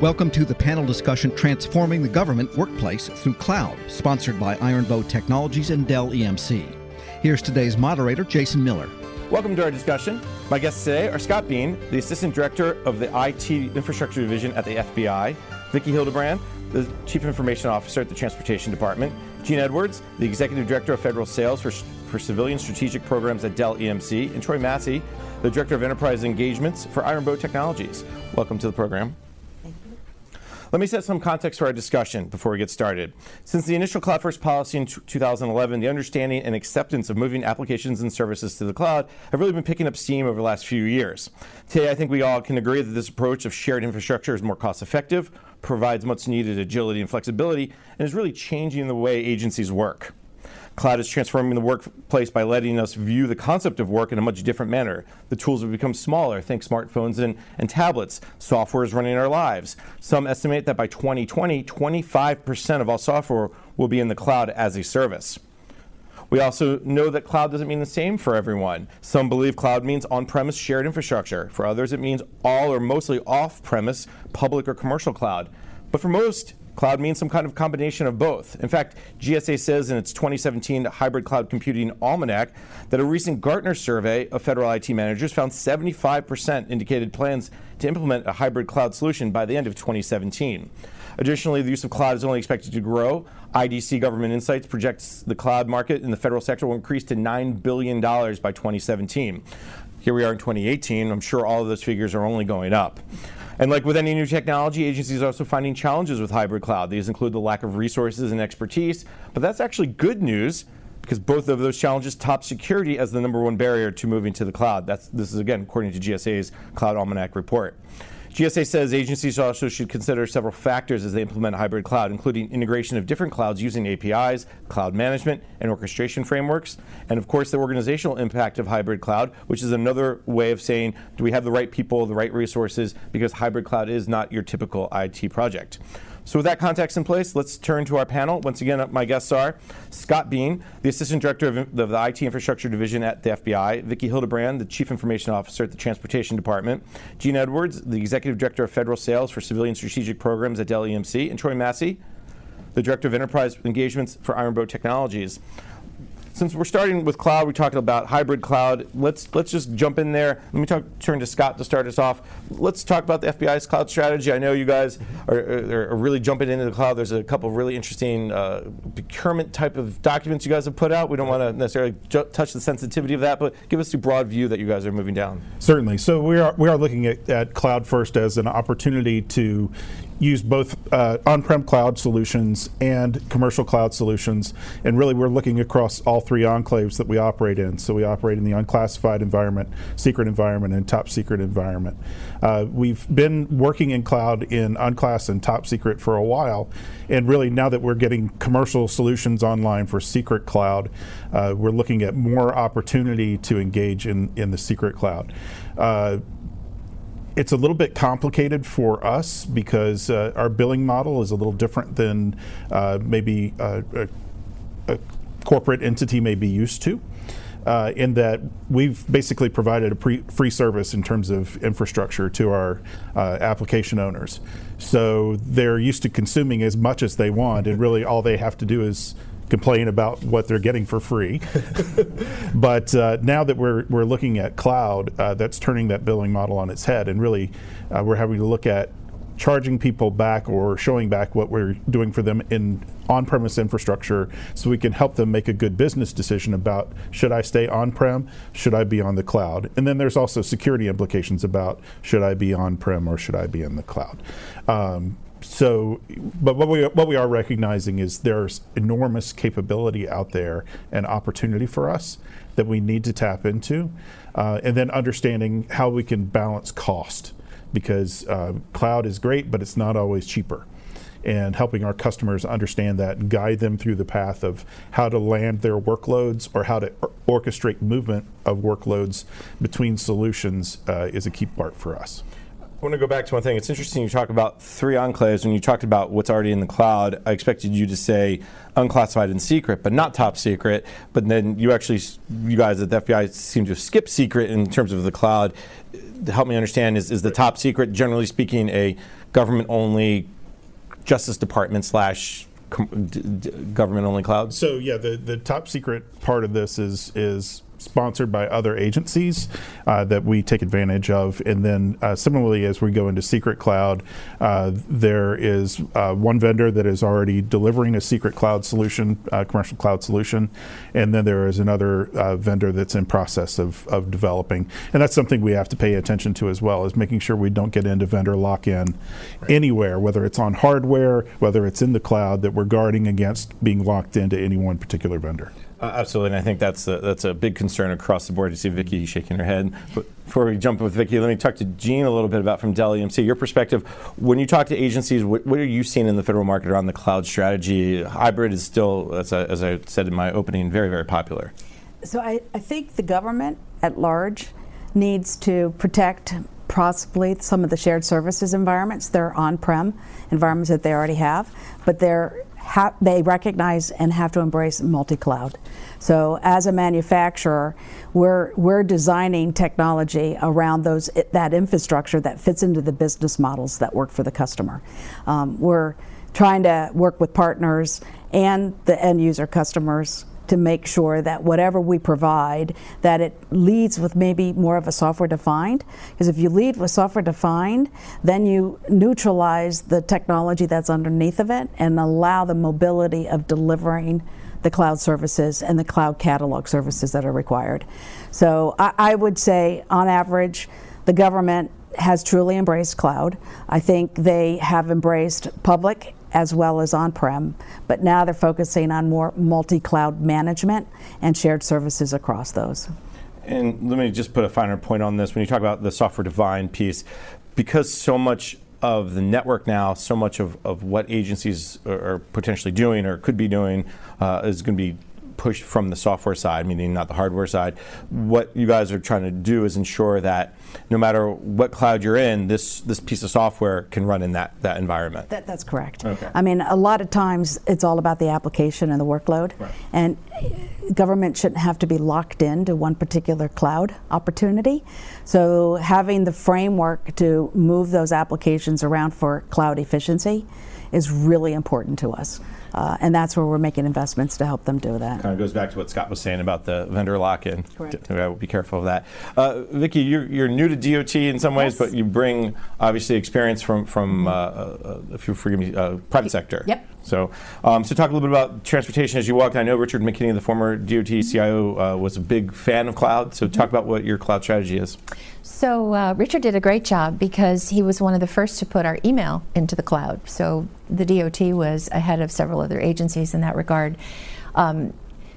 Welcome to the panel discussion Transforming the Government Workplace Through Cloud, sponsored by Ironbow Technologies and Dell EMC. Here's today's moderator, Jason Miller. Welcome to our discussion. My guests today are Scott Bean, the Assistant Director of the IT Infrastructure Division at the FBI, Vicki Hildebrand, the Chief Information Officer at the Transportation Department, Gene Edwards, the Executive Director of Federal Sales for, for Civilian Strategic Programs at Dell EMC, and Troy Massey, the Director of Enterprise Engagements for Ironbow Technologies. Welcome to the program. Let me set some context for our discussion before we get started. Since the initial Cloud First policy in 2011, the understanding and acceptance of moving applications and services to the cloud have really been picking up steam over the last few years. Today, I think we all can agree that this approach of shared infrastructure is more cost effective, provides much needed agility and flexibility, and is really changing the way agencies work. Cloud is transforming the workplace by letting us view the concept of work in a much different manner. The tools have become smaller, think smartphones and, and tablets. Software is running our lives. Some estimate that by 2020, 25% of all software will be in the cloud as a service. We also know that cloud doesn't mean the same for everyone. Some believe cloud means on premise shared infrastructure. For others, it means all or mostly off premise public or commercial cloud. But for most, Cloud means some kind of combination of both. In fact, GSA says in its 2017 Hybrid Cloud Computing Almanac that a recent Gartner survey of federal IT managers found 75% indicated plans to implement a hybrid cloud solution by the end of 2017. Additionally, the use of cloud is only expected to grow. IDC Government Insights projects the cloud market in the federal sector will increase to $9 billion by 2017. Here we are in 2018. I'm sure all of those figures are only going up. And like with any new technology, agencies are also finding challenges with hybrid cloud. These include the lack of resources and expertise, but that's actually good news because both of those challenges top security as the number one barrier to moving to the cloud. That's, this is again according to GSA's Cloud Almanac report. GSA says agencies also should consider several factors as they implement hybrid cloud, including integration of different clouds using APIs, cloud management, and orchestration frameworks, and of course the organizational impact of hybrid cloud, which is another way of saying, do we have the right people, the right resources, because hybrid cloud is not your typical IT project. So with that context in place, let's turn to our panel. Once again, my guests are Scott Bean, the Assistant Director of the IT Infrastructure Division at the FBI, Vicki Hildebrand, the Chief Information Officer at the Transportation Department, Gene Edwards, the Executive Director of Federal Sales for Civilian Strategic Programs at Dell EMC, and Troy Massey, the Director of Enterprise Engagements for Ironbow Technologies since we're starting with cloud, we talked about hybrid cloud. Let's let's just jump in there. Let me talk, turn to Scott to start us off. Let's talk about the FBI's cloud strategy. I know you guys are, are, are really jumping into the cloud. There's a couple of really interesting uh, procurement type of documents you guys have put out. We don't want to necessarily touch the sensitivity of that, but give us the broad view that you guys are moving down. Certainly. So we are we are looking at, at cloud first as an opportunity to use both uh, on-prem cloud solutions and commercial cloud solutions. And really, we're looking across all three enclaves that we operate in. So we operate in the unclassified environment, secret environment, and top secret environment. Uh, we've been working in cloud in unclass and top secret for a while. And really, now that we're getting commercial solutions online for secret cloud, uh, we're looking at more opportunity to engage in, in the secret cloud. Uh, it's a little bit complicated for us because uh, our billing model is a little different than uh, maybe a, a, a, corporate entity may be used to. Uh, in that we've basically provided a pre- free service in terms of infrastructure to our uh, application owners. So they're used to consuming as much as they want, and really all they have to do is complain about what they're getting for free. but uh, now that we're, we're looking at cloud, uh, that's turning that billing model on its head. And really, uh, we're having to look at charging people back or showing back what we're doing for them in on-premise infrastructure so we can help them make a good business decision about should I stay on-prem, should I be on the cloud? And then there's also security implications about should I be on-prem or should I be in the cloud? Um, so, but what we what we are recognizing is there's enormous capability out there and opportunity for us that we need to tap into, uh, and then understanding how we can balance cost because uh, cloud is great, but it's not always cheaper. And helping our customers understand that and guide them through the path of how to land their workloads or how to orchestrate movement of workloads between solutions uh, is a key part for us want to go back to one thing. It's interesting you talk about three enclaves. When you talked about what's already in the cloud, I expected you to say unclassified and secret, but not top secret. But then you actually, you guys at the FBI seem to skip secret in terms of the cloud. Help me understand: is, is the top secret, generally speaking, a government-only Justice Department slash government-only cloud? So yeah, the, the top secret part of this is is sponsored by other agencies uh, that we take advantage of. And then uh, similarly, as we go into Secret Cloud, uh, there is uh, one vendor that is already delivering a secret cloud solution, uh, commercial cloud solution, and then there is another uh, vendor that's in process of, of developing. And that's something we have to pay attention to as well, is making sure we don't get into vendor lock-in right. anywhere, whether it's on hardware, whether it's in the cloud, that we're guarding against being locked into any one particular vendor. Uh, absolutely, and I think that's a, that's a big concern across the board. You see Vicki shaking her head. But before we jump with Vicki, let me talk to Gene a little bit about from Dell EMC. Your perspective, when you talk to agencies, what, what, are you seeing in the federal market around the cloud strategy? Hybrid is still, as I, as I said in my opening, very, very popular. So I, I think the government at large needs to protect possibly some of the shared services environments. They're on-prem environments that they already have, but they're they recognize and have to embrace multi-cloud. So as a manufacturer, we're we're designing technology around those that infrastructure that fits into the business models that work for the customer. Um, we're trying to work with partners and the end user customers to make sure that whatever we provide that it leads with maybe more of a software defined because if you lead with software defined then you neutralize the technology that's underneath of it and allow the mobility of delivering the cloud services and the cloud catalog services that are required so I, I would say on average the government has truly embraced cloud. I think they have embraced public as well as on-prem, but now they're focusing on more multi-cloud management and shared services across those. And let me just put a finer point on this. When you talk about the software defined piece, because so much of the network now, so much of, of what agencies are, potentially doing or could be doing uh, is going to be pushed from the software side, meaning not the hardware side. What you guys are trying to do is ensure that no matter what cloud you're in, this this piece of software can run in that that environment. That, that's correct. Okay. I mean, a lot of times it's all about the application and the workload, right. and government shouldn't have to be locked into one particular cloud opportunity. So having the framework to move those applications around for cloud efficiency is really important to us. Uh, and that's where we're making investments to help them do that. Kind of goes back to what Scott was saying about the vendor lock-in. Correct. I will be careful of that. Uh, Vicki, you're, you're, new to DOT in some ways, yes. but you bring obviously experience from from uh, uh if you forgive me, uh, private sector. Yep. So, um, so talk a little bit about transportation as you walked. I know Richard McKinney, the former DOT CIO, uh, was a big fan of cloud. So, talk about what your cloud strategy is. So, uh, Richard did a great job because he was one of the first to put our email into the cloud. So, the DOT was ahead of several other agencies in that regard. Um,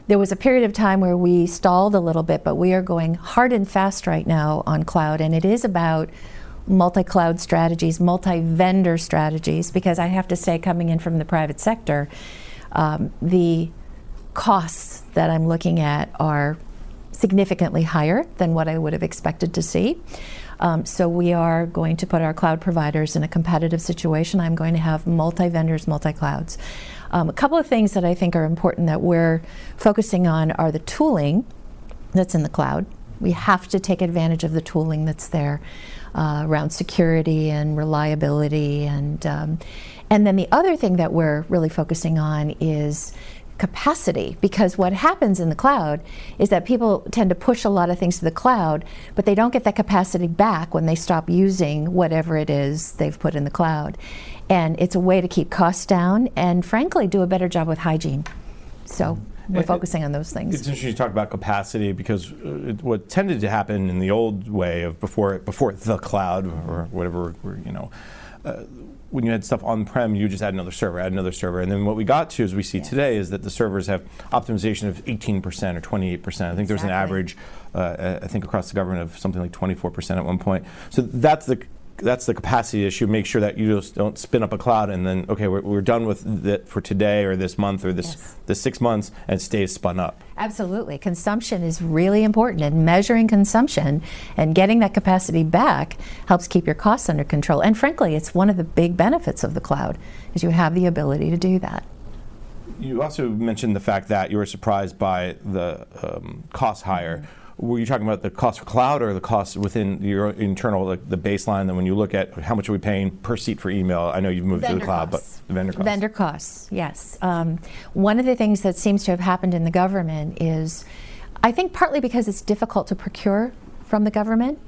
there was a period of time where we stalled a little bit, but we are going hard and fast right now on cloud, and it is about multi cloud strategies, multi vendor strategies, because I have to say, coming in from the private sector, um, the costs that I'm looking at are significantly higher than what I would have expected to see. Um, so we are going to put our cloud providers in a competitive situation. I'm going to have multi vendors, multi clouds. Um, a couple of things that I think are important that we're focusing on are the tooling that's in the cloud. We have to take advantage of the tooling that's there uh, around security and reliability, and um, and then the other thing that we're really focusing on is capacity because what happens in the cloud is that people tend to push a lot of things to the cloud but they don't get that capacity back when they stop using whatever it is they've put in the cloud and it's a way to keep costs down and frankly do a better job with hygiene so we're focusing on those things. It's interesting to talk about capacity because uh, it, what tended to happen in the old way of before before the cloud or whatever you know. Uh, when you had stuff on-prem, you just add another server, add another server, and then what we got to, as we see yes. today, is that the servers have optimization of 18% or 28%. I think exactly. there's an average, uh, I think across the government of something like 24% at one point. So that's the that's the capacity issue. Make sure that you just don't spin up a cloud and then okay, we're, we're done with it for today or this month or this Yes. the six months and stays spun up. Absolutely. Consumption is really important, and measuring consumption and getting that capacity back helps keep your costs under control. And frankly, it's one of the big benefits of the cloud is you have the ability to do that. You also mentioned the fact that you were surprised by the um, cost higher. Were you talking about the cost for cloud or the cost within your internal, like the baseline? That when you look at how much are we paying per seat for email, I know you've moved to the cloud, costs. but the vendor costs. Vendor costs, yes. Um, one of the things that seems to have happened in the government is, I think partly because it's difficult to procure from the government,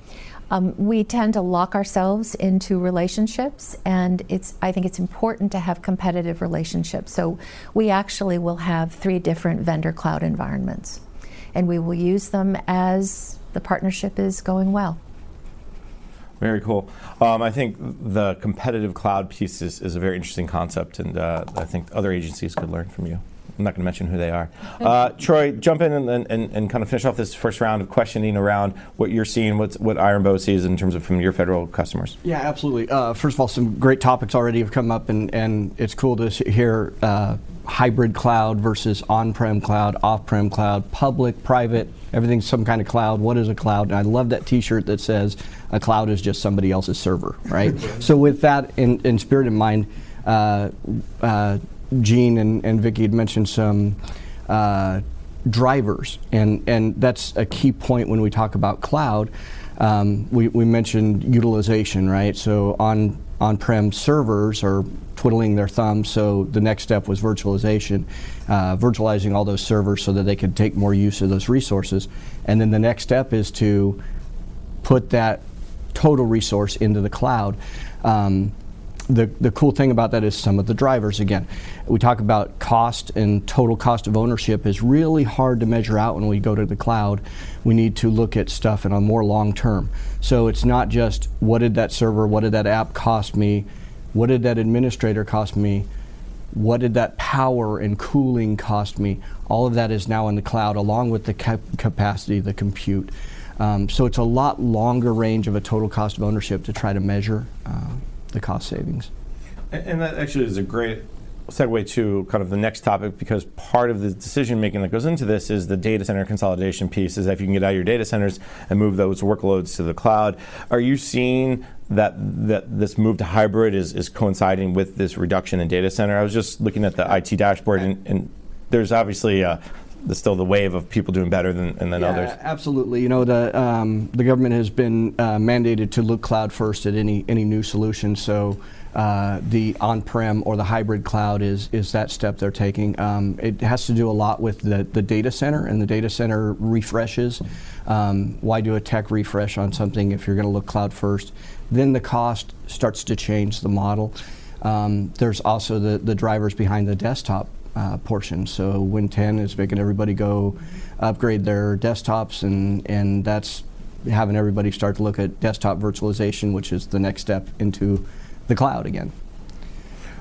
um, we tend to lock ourselves into relationships, and it's. I think it's important to have competitive relationships. So we actually will have three different vendor cloud environments, and we will use them as the partnership is going well. Very cool. Um, I think the competitive cloud piece is, is a very interesting concept, and uh, I think other agencies could learn from you. I'm not going to mention who they are. Uh, Troy, jump in and, and, and kind of finish off this first round of questioning around what you're seeing, what's, what Iron Bow sees in terms of from your federal customers. Yeah, absolutely. Uh, first of all, some great topics already have come up, and, and it's cool to hear uh, hybrid cloud versus on prem cloud, off prem cloud, public, private, everything's some kind of cloud. What is a cloud? And I love that t shirt that says a cloud is just somebody else's server, right? so, with that in, in spirit in mind, uh, uh, Gene and, and Vicki had mentioned some. Uh, drivers, and, and that's a key point when we talk about cloud. Um, we, we mentioned utilization, right? So on on-prem servers are twiddling their thumbs. So the next step was virtualization, uh, virtualizing all those servers so that they could take more use of those resources. And then the next step is to put that total resource into the cloud. Um, the, the cool thing about that is some of the drivers again we talk about cost and total cost of ownership is really hard to measure out when we go to the cloud we need to look at stuff in a more long term so it's not just what did that server what did that app cost me what did that administrator cost me? What did that power and cooling cost me? All of that is now in the cloud along with the cap- capacity the compute. Um, so it's a lot longer range of a total cost of ownership to try to measure uh, the cost savings. And, and that actually is a great segue to kind of the next topic because part of the decision making that goes into this is the data center consolidation piece is that if you can get out of your data centers and move those workloads to the cloud are you seeing that that this move to hybrid is, is coinciding with this reduction in data center i was just looking at the it dashboard and, and there's obviously uh, there's still the wave of people doing better than, and than Yeah, others Absolutely. You know, the um, the government has been uh, mandated to look cloud first at any any new solution. So uh, the on-prem or the hybrid cloud is is that step they're taking. Um, it has to do a lot with the the data center and the data center refreshes. Um, why do a tech refresh on something if you're going to look cloud first? Then the cost starts to change the model. Um, there's also the the drivers behind the desktop uh, portion. So Win 10 is making everybody go upgrade their desktops, and and that's having everybody start to look at desktop virtualization, which is the next step into the cloud again.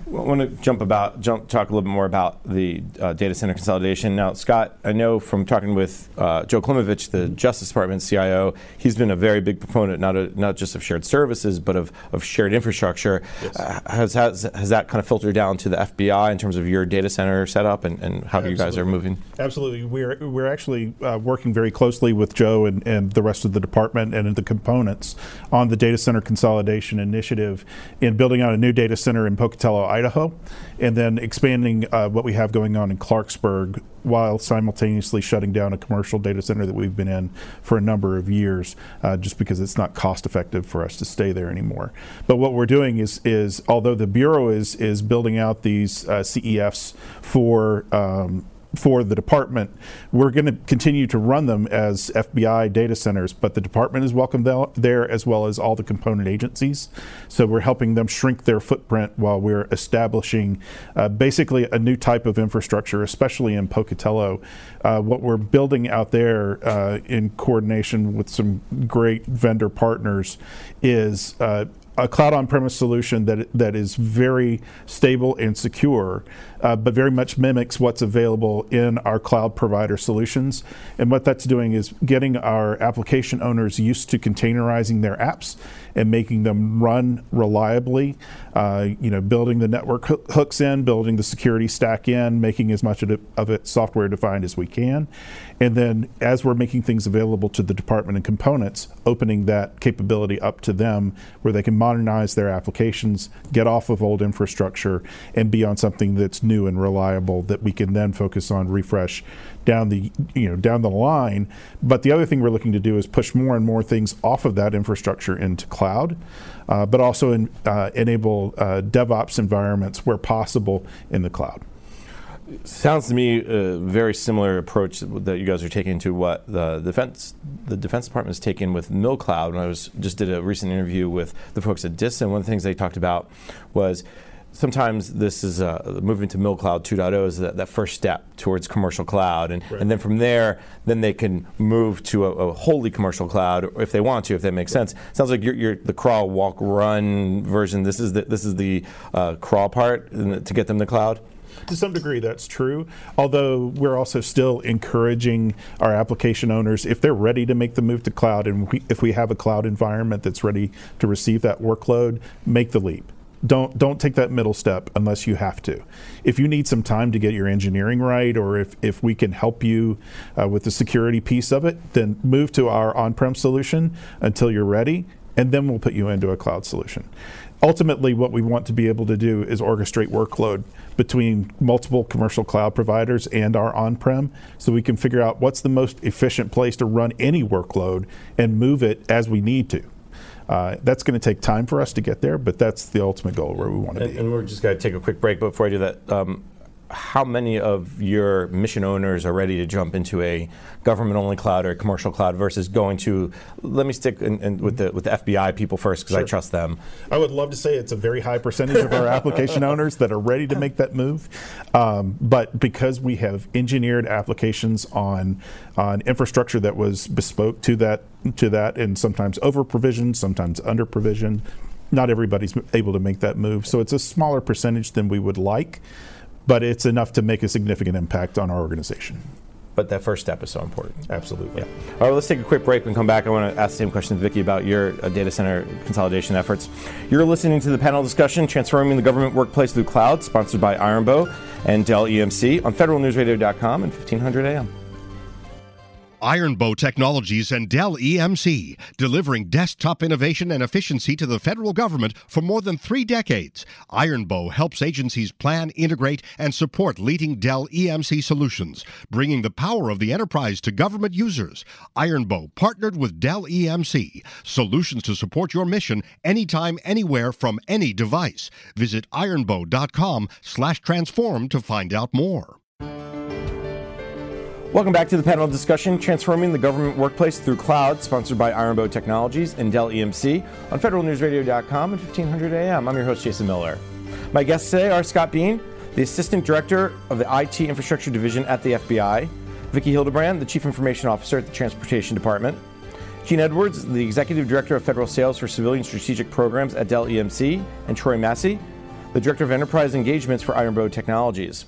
I want to jump about, jump, talk a little bit more about the uh, data center consolidation. Now, Scott, I know from talking with uh, Joe Klimavicz, the Justice Department CIO, he's been a very big proponent not a, not just of shared services, but of, of shared infrastructure. Uh, has, has has that kind of filtered down to the FBI in terms of your data center setup and, and how you guys are moving? Absolutely. We're, we're actually uh, working very closely with Joe and, and the rest of the department and the components on the data center consolidation initiative in building out a new data center in Pocatello, Idaho, and then expanding uh, what we have going on in Clarksburg while simultaneously shutting down a commercial data center that we've been in for a number of years uh, just because it's not cost effective for us to stay there anymore. But what we're doing is, is although the Bureau is, is building out these uh, CEFs for um, for the department. We're going to continue to run them as FBI data centers, but the department is welcome there as well as all the component agencies. So we're helping them shrink their footprint while we're establishing uh, basically a new type of infrastructure, especially in Pocatello. Uh, what we're building out there uh, in coordination with some great vendor partners is uh, a cloud on-premise solution that that is very stable and secure, uh, but very much mimics what's available in our cloud provider solutions. And what that's doing is getting our application owners used to containerizing their apps and making them run reliably. Uh, you know, building the network hooks in, building the security stack in, making as much of it, of it software defined as we can, and then as we're making things available to the department and components, opening that capability up to them where they can modernize their applications, get off of old infrastructure, and be on something that's new and reliable that we can then focus on refresh down the you know down the line. But the other thing we're looking to do is push more and more things off of that infrastructure into cloud, uh, but also in, uh, enable uh, DevOps environments where possible in the cloud. Sounds to me a very similar approach that you guys are taking to what the defense the Defense Department is taking with MilCloud. And I was just did a recent interview with the folks at DISA, and one of the things they talked about was sometimes this is uh, moving to MilCloud 2.0 is that, that, first step towards commercial cloud, and, right. and then from there, then they can move to a, a, wholly commercial cloud if they want to, if that makes sense. Sounds like you're, you're the crawl, walk, run version. This is the this is the uh, crawl part to get them to cloud. To some degree, that's true. Although we're also still encouraging our application owners, if they're ready to make the move to cloud, and we, if we have a cloud environment that's ready to receive that workload, make the leap don't don't take that middle step unless you have to. If you need some time to get your engineering right, or if, if we can help you uh, with the security piece of it, then move to our on-prem solution until you're ready, and then we'll put you into a cloud solution. Ultimately, what we want to be able to do is orchestrate workload between multiple commercial cloud providers and our on-prem, so we can figure out what's the most efficient place to run any workload and move it as we need to. Uh, that's going to take time for us to get there, but that's the ultimate goal where we want to be. And we're just going to take a quick break. Before I do that, um, how many of your mission owners are ready to jump into a government-only cloud or a commercial cloud versus going to? Let me stick in, in with the with the FBI people first because sure. I trust them. I would love to say it's a very high percentage of our application owners that are ready to make that move, um, but because we have engineered applications on on infrastructure that was bespoke to that to that, and sometimes over provisioned, sometimes under provisioned. Not everybody's able to make that move, so it's a smaller percentage than we would like but it's enough to make a significant impact on our organization. But that first step is so important. Absolutely. Yeah. All right, let's take a quick break and come back. I want to ask the same question to Vicki about your uh, data center consolidation efforts. You're listening to the panel discussion, Transforming the Government Workplace Through Cloud, sponsored by Ironbow and Dell EMC on federalnewsradio.com and 1500 AM. Ironbow Technologies and Dell EMC, delivering desktop innovation and efficiency to the federal government for more than three decades. Ironbow helps agencies plan, integrate, and support leading Dell EMC solutions, bringing the power of the enterprise to government users. Ironbow partnered with Dell EMC, solutions to support your mission anytime, anywhere, from any device. Visit ironbow.com slash transform to find out more. Welcome back to the panel discussion, Transforming the Government Workplace Through Cloud, sponsored by Ironbow Technologies and Dell EMC on federalnewsradio.com and 1500 AM. I'm your host, Jason Miller. My guests today are Scott Bean, the Assistant Director of the IT Infrastructure Division at the FBI, Vicki Hildebrand, the Chief Information Officer at the Transportation Department, Gene Edwards, the Executive Director of Federal Sales for Civilian Strategic Programs at Dell EMC, and Troy Massey, the Director of Enterprise Engagements for Ironbow Technologies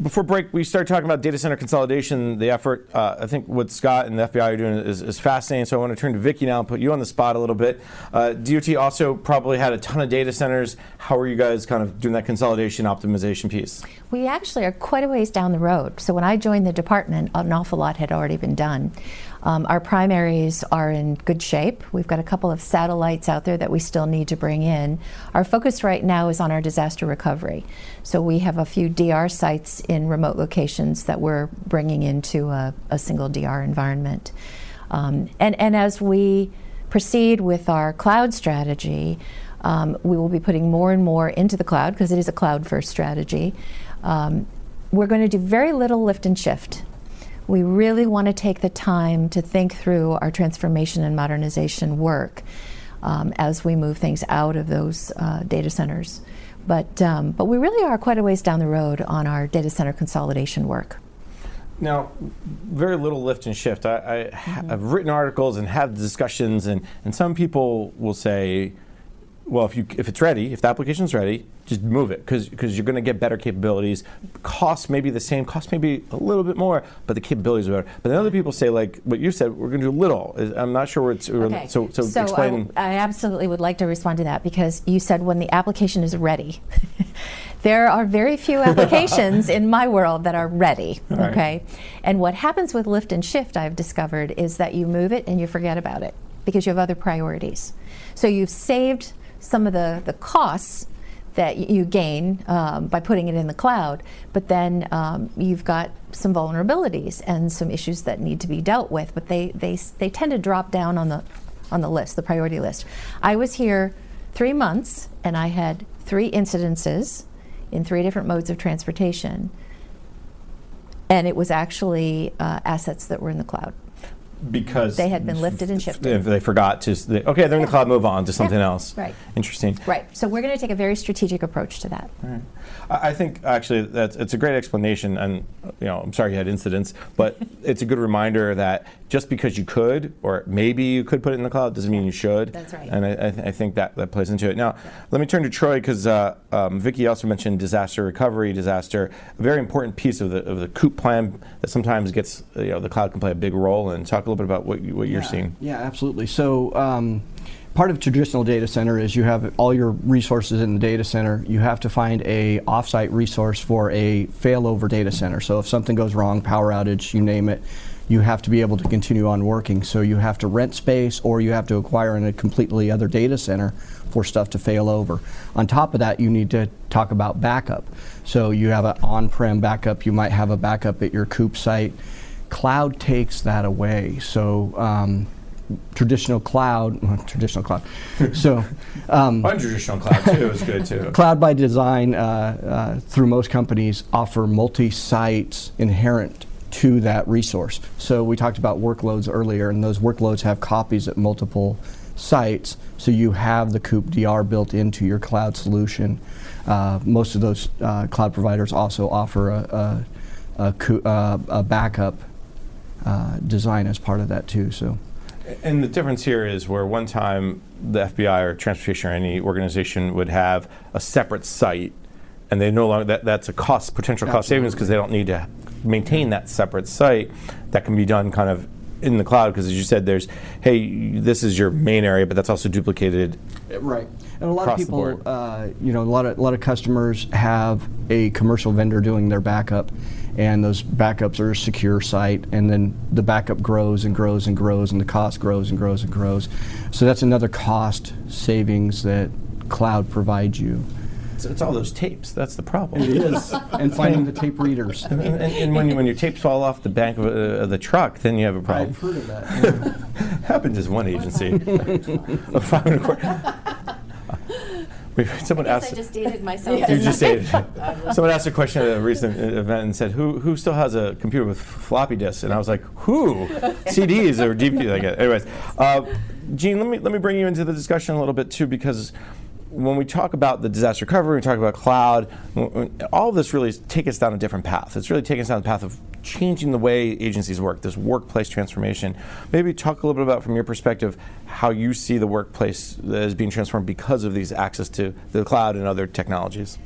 before break, we started talking about data center consolidation. The effort, uh, I think, what Scott and the FBI are doing is, is, fascinating. So I want to turn to Vicki now and put you on the spot a little bit. Uh, DOT also probably had a ton of data centers. How are you guys kind of doing that consolidation optimization piece? We actually are quite a ways down the road. So when I joined the department, an awful lot had already been done. Um, our primaries are in good shape. We've got a couple of satellites out there that we still need to bring in. Our focus right now is on our disaster recovery. So we have a few DR sites in remote locations that we're bringing into a, a single DR environment. Um, and, and as we proceed with our cloud strategy, um, we will be putting more and more into the cloud because it is a cloud first strategy. Um, we're going to do very little lift and shift we really want to take the time to think through our transformation and modernization work um, as we move things out of those uh, data centers. But, um, but we really are quite a ways down the road on our data center consolidation work. Now, very little lift and shift. I, I mm-hmm. have written articles and have discussions, and, and some people will say, well, if you if it's ready, if the application's ready, just move it because you're going to get better capabilities. Costs may be the same, costs may be a little bit more, but the capabilities are better. But then other people say like what you said, we're going to do little. I'm not sure where it's. Okay. So so, I explain. w- I, absolutely would like to respond to that because you said when the application is ready. there are very few applications in my world that are ready. right. Okay, and what happens with lift and shift, I've discovered, is that you move it and you forget about it because you have other priorities. So you've saved some of the the costs that you gain um, by putting it in the cloud, but then um, you've got some vulnerabilities and some issues that need to be dealt with. But they, they, they tend to drop down on the, on the list, the priority list. I was here three months and I had three incidences in three different modes of transportation. And it was actually uh, assets that were in the cloud. Because They had been lifted and shifted. If they forgot to, they- okay, they're in the cloud. Move on to something else. right. Interesting. Right. So we're going to take a very strategic approach to that. I I think actually that's it's a great explanation, and you know I'm sorry you had incidents, but it's a good reminder that just because you could, or maybe you could put it in the cloud, doesn't mean you should. That's right. And I, I, th- I think that that plays into it. Now, let me turn to Troy because uh, um, Vicki also mentioned disaster recovery, disaster, a very important piece of the of the COOP plan that sometimes gets you know the cloud can play a big role. And talk a little bit about what you, what you're Yeah, seeing. Yeah, absolutely. So, um, part of traditional data center is you have all your resources in the data center. You have to find a offsite resource for a failover data center. So, if something goes wrong, power outage, you name it, you have to be able to continue on working. So, you have to rent space or you have to acquire in a completely other data center for stuff to fail over. On top of that, you need to talk about backup. So, you have an on-prem backup. You might have a backup at your COOP site cloud takes that away. So um, traditional cloud, traditional cloud. so um, Untraditional cloud too is good too. cloud by design, uh, uh, through most companies, offer multi-sites inherent to that resource. So we talked about workloads earlier, and those workloads have copies at multiple sites. So you have the Coop DR built into your cloud solution. Uh, most of those uh, cloud providers also offer a, a, a, uh, a backup uh, design as part of that too. So. And the difference here is where one time the FBI or transportation or any organization would have a separate site, and they no longer that, that's a cost potential cost savings because they don't need to maintain that separate site. That can be done kind of in the cloud because as you said, there's hey, this is your main area, but that's also duplicated. Right, and a lot Across of people, uh, you know, a lot of a lot of customers have a commercial vendor doing their backup, and those backups are a secure site, and then the backup grows and grows and grows, and the cost grows and grows and grows. So that's another cost savings that cloud provides you. It's, it's all those tapes. That's the problem. is, and finding the tape readers. And, and, and when, you, when your tapes fall off the back of, uh, of the truck, then you have a problem. I've heard of that. Happened just one agency. A five and a quarter- We- Someone asked. dated myself. You just stated. Someone asked a question at a recent event and said, "Who who still has a computer with floppy disks?" And I was like, "Who? CDs or DVD?" Like, anyways, uh, Gene, let me let me bring you into the discussion a little bit too, because when we talk about the disaster recovery, we talk about cloud. All of this really is take us down a different path. It's really taking us down the path of changing the way agencies work, this workplace transformation. Maybe talk a little bit about, from your perspective, how you see the workplace as being transformed because of these access to the cloud and other technologies.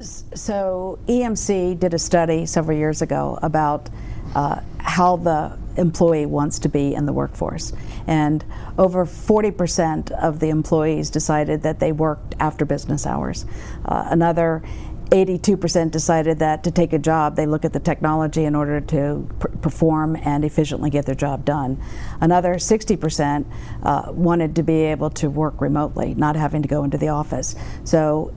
So EMC did a study several years ago about uh, how the employee wants to be in the workforce. And over 40% of the employees decided that they worked after business hours. Uh, another 82% decided that to take a job, they look at the technology in order to pr- perform and efficiently get their job done. Another 60% uh, wanted to be able to work remotely, not having to go into the office. So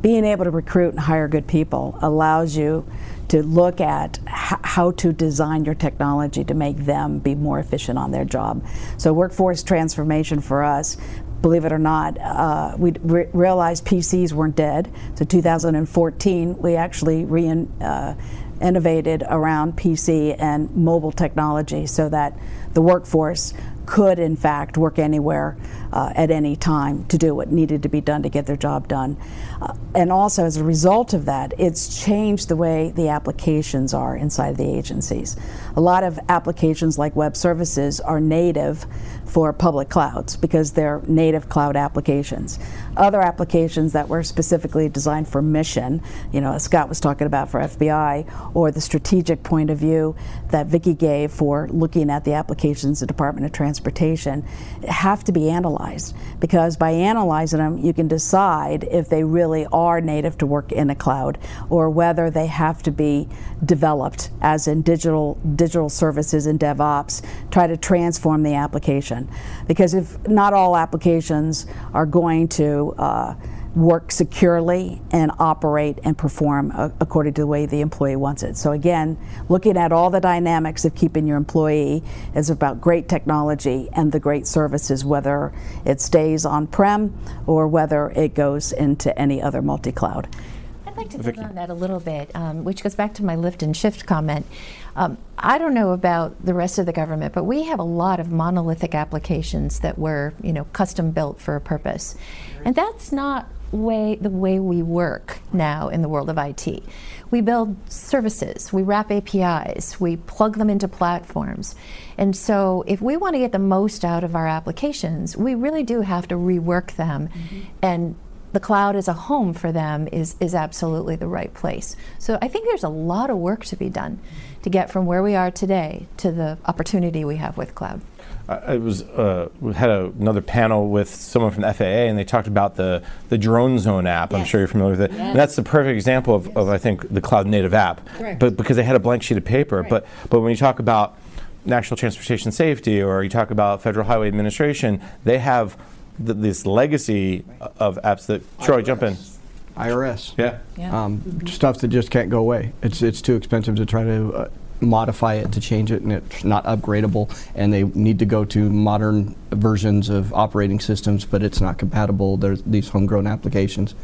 being able to recruit and hire good people allows you to look at how to design your technology to make them be more efficient on their job. So, workforce transformation for us, believe it or not, uh, we re- realized PCs weren't dead. So, 2014, we actually re- uh, innovated around PC and mobile technology so that the workforce could, in fact, work anywhere uh, at any time to do what needed to be done to get their job done. Uh, and also, as a result of that, it's changed the way the applications are inside the agencies. A lot of applications, like web services, are native for public clouds because they're native cloud applications. Other applications that were specifically designed for mission, you know, as Scott was talking about for FBI, or the strategic point of view that Vicki gave for looking at the applications of the Department of Transportation, have to be analyzed because by analyzing them, you can decide if they really are native to work in a cloud or whether they have to be developed as in digital digital services and DevOps, try to transform the application. Because if not all applications are going to uh, work securely and operate and perform uh, according to the way the employee wants it. So again, looking at all the dynamics of keeping your employee is about great technology and the great services, whether it stays on-prem or whether it goes into any other multi-cloud. I'd like to build on that a little bit, um, which goes back to my lift and shift comment. Um, I don't know about the rest of the government, but we have a lot of monolithic applications that were, you know, custom built for a purpose, and that's not way the way we work now in the world of IT. We build services, we wrap APIs, we plug them into platforms. And so if we want to get the most out of our applications, we really do have to rework them mm-hmm. and the cloud as a home for them is, is absolutely the right place. So I think there's a lot of work to be done to get from where we are today to the opportunity we have with cloud. I was uh, we had a, another panel with someone from the FAA, and they talked about the the Drone Zone app. Yes. I'm sure you're familiar with it. Yes. And that's the perfect example of, yes. of I think the cloud native app. Correct. But because they had a blank sheet of paper. Right. But but when you talk about national transportation safety or you talk about Federal Highway Administration, they have this legacy of apps that Troy jump in. IRS. Yeah. yeah. Um, mm-hmm. Stuff that just can't go away. It's it's too expensive to try to uh, modify it to change it, and it's not upgradable. And they need to go to modern versions of operating systems, but it's not compatible. There's these homegrown applications.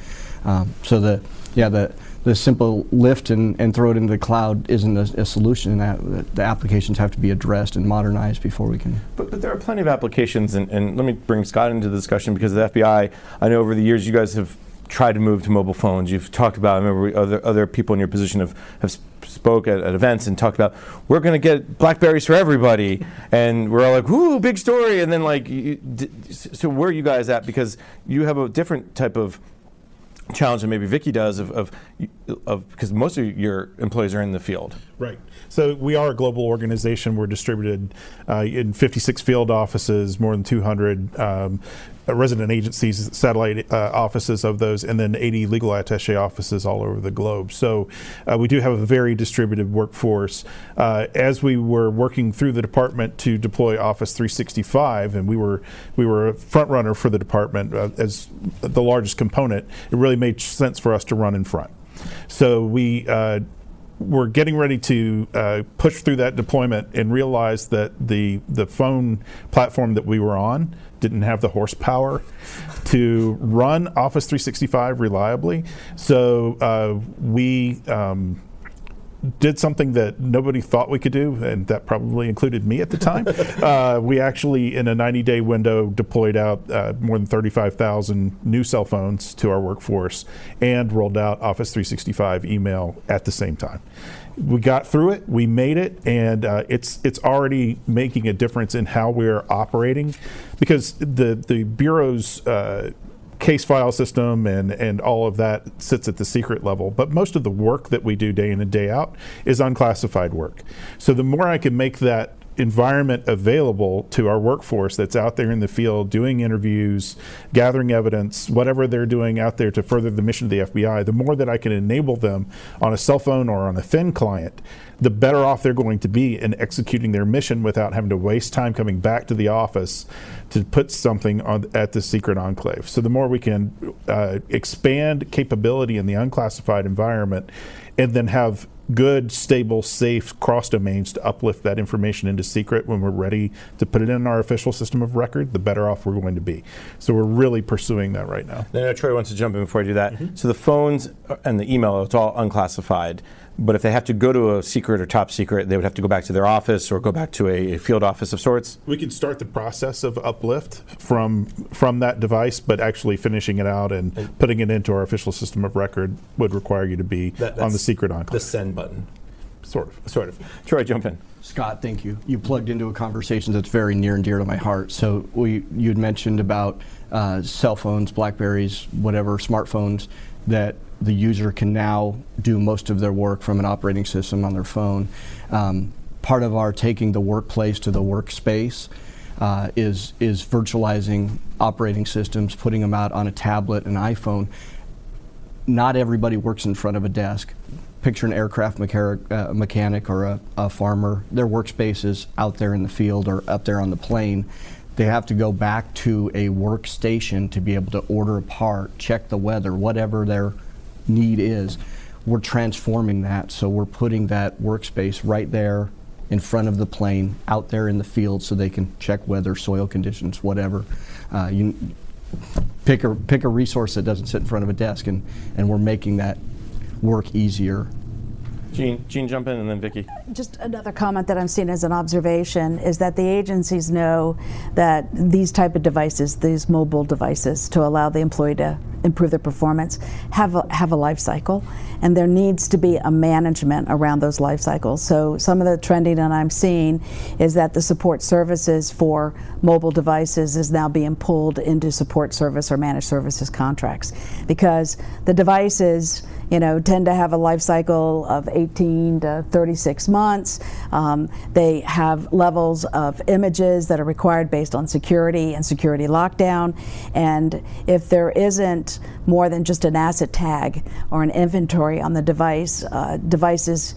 Um, so the yeah the the simple lift and, and throw it into the cloud isn't a, a solution. That the applications have to be addressed and modernized before we can. But, but there are plenty of applications, and, and let me bring Scott into the discussion because the FBI. I know over the years you guys have tried to move to mobile phones. You've talked about. I remember other other people in your position have have spoke at, at events and talked about we're going to get Blackberries for everybody, and we're all like, "Whoo, big story!" And then like, you, so where are you guys at? Because you have a different type of challenge than maybe Vicki does of, of, of because most of your employees are in the field. Right. So we are a global organization. We're distributed uh, in 56 field offices, more than 200 um, resident agencies, satellite uh, offices of those, and then 80 legal attache offices all over the globe. So uh, we do have a very distributed workforce. Uh, as we were working through the department to deploy Office 365, and we were we were a front runner for the department uh, as the largest component, it really made sense for us to run in front. So we uh, were getting ready to uh, push through that deployment and realized that the the phone platform that we were on didn't have the horsepower to run Office 365 reliably. So uh, we um, did something that nobody thought we could do, and that probably included me at the time. uh, we actually, in a 90 day window, deployed out uh, more than 35,000 new cell phones to our workforce and rolled out Office 365 email at the same time. We got through it, we made it, and uh, it's it's already making a difference in how we're operating, because the the bureau's uh, case file system and, and all of that sits at the secret level. But most of the work that we do day in and day out is unclassified work. So the more I can make that environment available to our workforce that's out there in the field doing interviews, gathering evidence, whatever they're doing out there to further the mission of the FBI, the more that I can enable them on a cell phone or on a thin client the better off they're going to be in executing their mission without having to waste time coming back to the office to put something on, at the secret enclave. So the more we can uh, expand capability in the unclassified environment and then have good, stable, safe cross domains to uplift that information into secret when we're ready to put it in our official system of record, the better off we're going to be. So we're really pursuing that right now. Now, Troy wants to jump in before I do that. Mm-hmm. So the phones and the email, it's all unclassified. But if they have to go to a secret or top secret, they would have to go back to their office or go back to a, a field office of sorts. We could start the process of uplift from from that device, but actually finishing it out and putting it into our official system of record would require you to be That- on the secret enclave. The send button, sort of. sort of. Troy, jump in. Scott, thank you. You plugged into a conversation that's very near and dear to my heart. So we, you'd mentioned about uh, cell phones, Blackberries, whatever, smartphones that the user can now do most of their work from an operating system on their phone. Um, part of our taking the workplace to the workspace uh, is is virtualizing operating systems, putting them out on a tablet, an iPhone not everybody works in front of a desk. Picture an aircraft mechanic, uh, mechanic or a, a farmer. Their workspace is out there in the field or up there on the plane. They have to go back to a workstation to be able to order a part, check the weather, whatever their need is. We're transforming that, so we're putting that workspace right there in front of the plane, out there in the field, so they can check weather, soil conditions, whatever. Uh, you, pick a pick a resource that doesn't sit in front of a desk, and, and we're making that work easier. Gene, Gene, jump in, and then Vicki. Just another comment that I'm seeing as an observation is that the agencies know that these type of devices, these mobile devices, to allow the employee to improve their performance, have a, have a life cycle, and there needs to be a management around those life cycles. So some of the trending that I'm seeing is that the support services for mobile devices is now being pulled into support service or managed services contracts because the devices you know, tend to have a life cycle of 18 to 36 months. Um, they have levels of images that are required based on security and security lockdown. And if there isn't more than just an asset tag or an inventory on the device, uh, devices